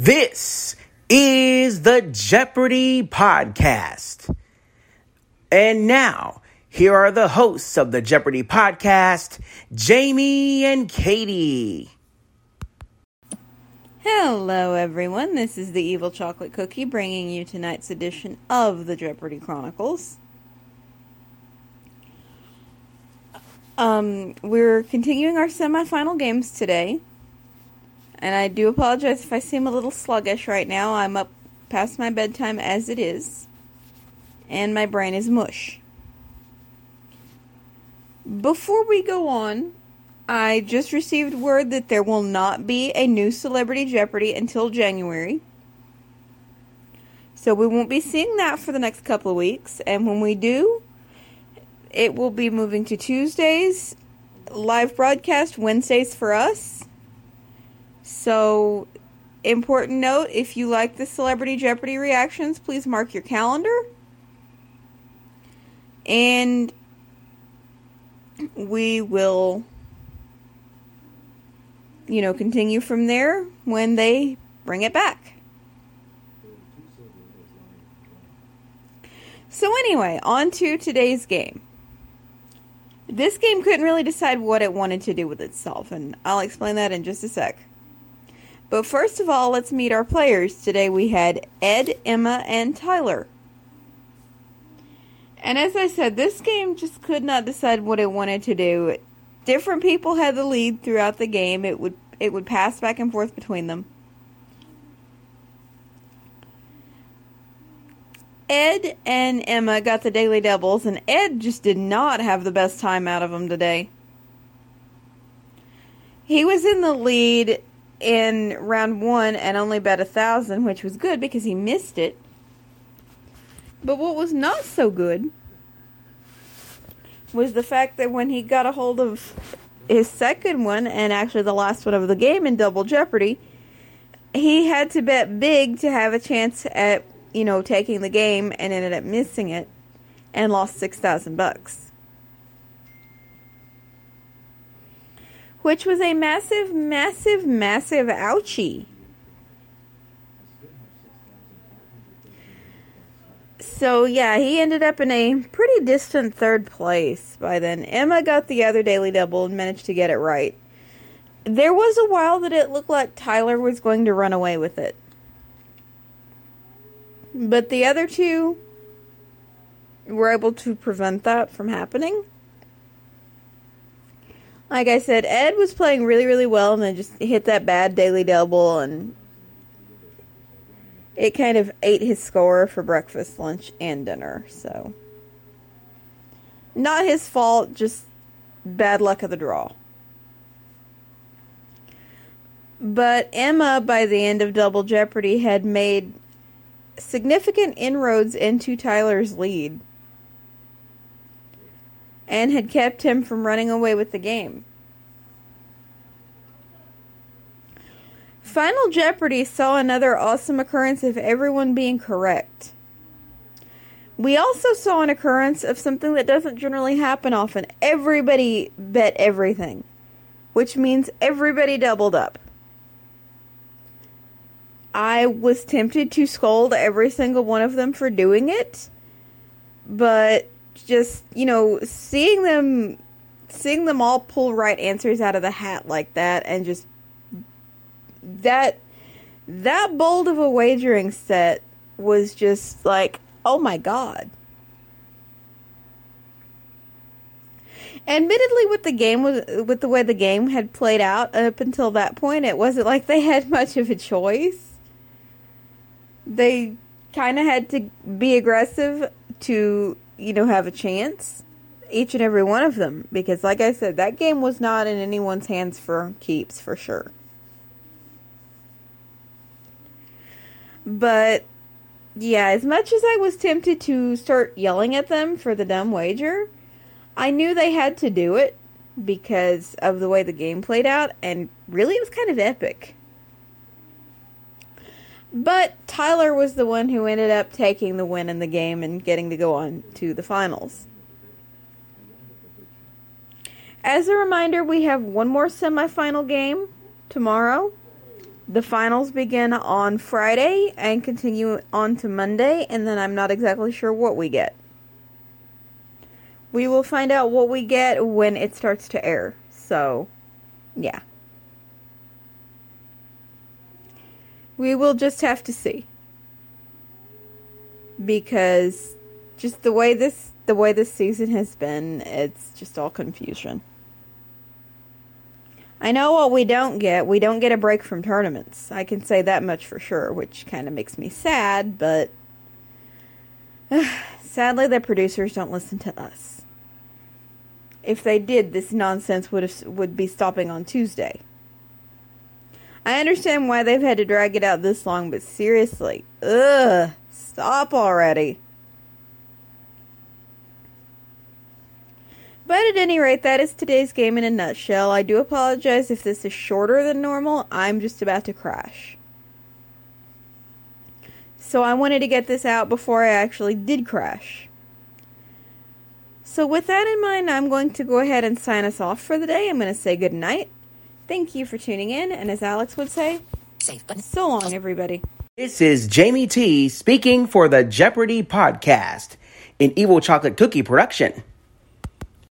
This is the Jeopardy Podcast. And now, here are the hosts of the Jeopardy Podcast, Jamie and Katie. Hello, everyone. This is the Evil Chocolate Cookie bringing you tonight's edition of the Jeopardy Chronicles. Um, we're continuing our semifinal games today. And I do apologize if I seem a little sluggish right now. I'm up past my bedtime as it is. And my brain is mush. Before we go on, I just received word that there will not be a new Celebrity Jeopardy until January. So we won't be seeing that for the next couple of weeks. And when we do, it will be moving to Tuesdays, live broadcast Wednesdays for us. So, important note if you like the Celebrity Jeopardy reactions, please mark your calendar. And we will, you know, continue from there when they bring it back. So, anyway, on to today's game. This game couldn't really decide what it wanted to do with itself, and I'll explain that in just a sec. But first of all, let's meet our players. Today we had Ed, Emma, and Tyler. And as I said, this game just could not decide what it wanted to do. Different people had the lead throughout the game. It would it would pass back and forth between them. Ed and Emma got the daily doubles, and Ed just did not have the best time out of them today. He was in the lead in round one and only bet a thousand, which was good because he missed it. But what was not so good was the fact that when he got a hold of his second one and actually the last one of the game in Double Jeopardy, he had to bet big to have a chance at you know, taking the game and ended up missing it and lost 6,000 bucks. Which was a massive, massive, massive ouchie. So, yeah, he ended up in a pretty distant third place by then. Emma got the other daily double and managed to get it right. There was a while that it looked like Tyler was going to run away with it. But the other two were able to prevent that from happening. Like I said, Ed was playing really, really well and then just hit that bad daily double and it kind of ate his score for breakfast, lunch, and dinner. So, not his fault, just bad luck of the draw. But Emma, by the end of Double Jeopardy, had made significant inroads into Tyler's lead and had kept him from running away with the game. Final Jeopardy saw another awesome occurrence of everyone being correct. We also saw an occurrence of something that doesn't generally happen often. Everybody bet everything, which means everybody doubled up. I was tempted to scold every single one of them for doing it, but just, you know, seeing them seeing them all pull right answers out of the hat like that and just that that bold of a wagering set was just like, oh my god. Admittedly, with the game was with the way the game had played out up until that point, it wasn't like they had much of a choice they kind of had to be aggressive to, you know, have a chance. Each and every one of them. Because, like I said, that game was not in anyone's hands for keeps, for sure. But, yeah, as much as I was tempted to start yelling at them for the dumb wager, I knew they had to do it because of the way the game played out, and really it was kind of epic. But Tyler was the one who ended up taking the win in the game and getting to go on to the finals. As a reminder, we have one more semifinal game tomorrow. The finals begin on Friday and continue on to Monday, and then I'm not exactly sure what we get. We will find out what we get when it starts to air. So, yeah. We will just have to see. Because just the way this the way this season has been, it's just all confusion. I know what we don't get. We don't get a break from tournaments. I can say that much for sure, which kind of makes me sad, but sadly the producers don't listen to us. If they did, this nonsense would have, would be stopping on Tuesday. I understand why they've had to drag it out this long, but seriously, ugh, stop already. But at any rate, that is today's game in a nutshell. I do apologize if this is shorter than normal. I'm just about to crash. So I wanted to get this out before I actually did crash. So with that in mind, I'm going to go ahead and sign us off for the day. I'm going to say good night. Thank you for tuning in, and as Alex would say, "safe." so long, everybody. This is Jamie T speaking for the Jeopardy podcast, an Evil Chocolate Cookie production.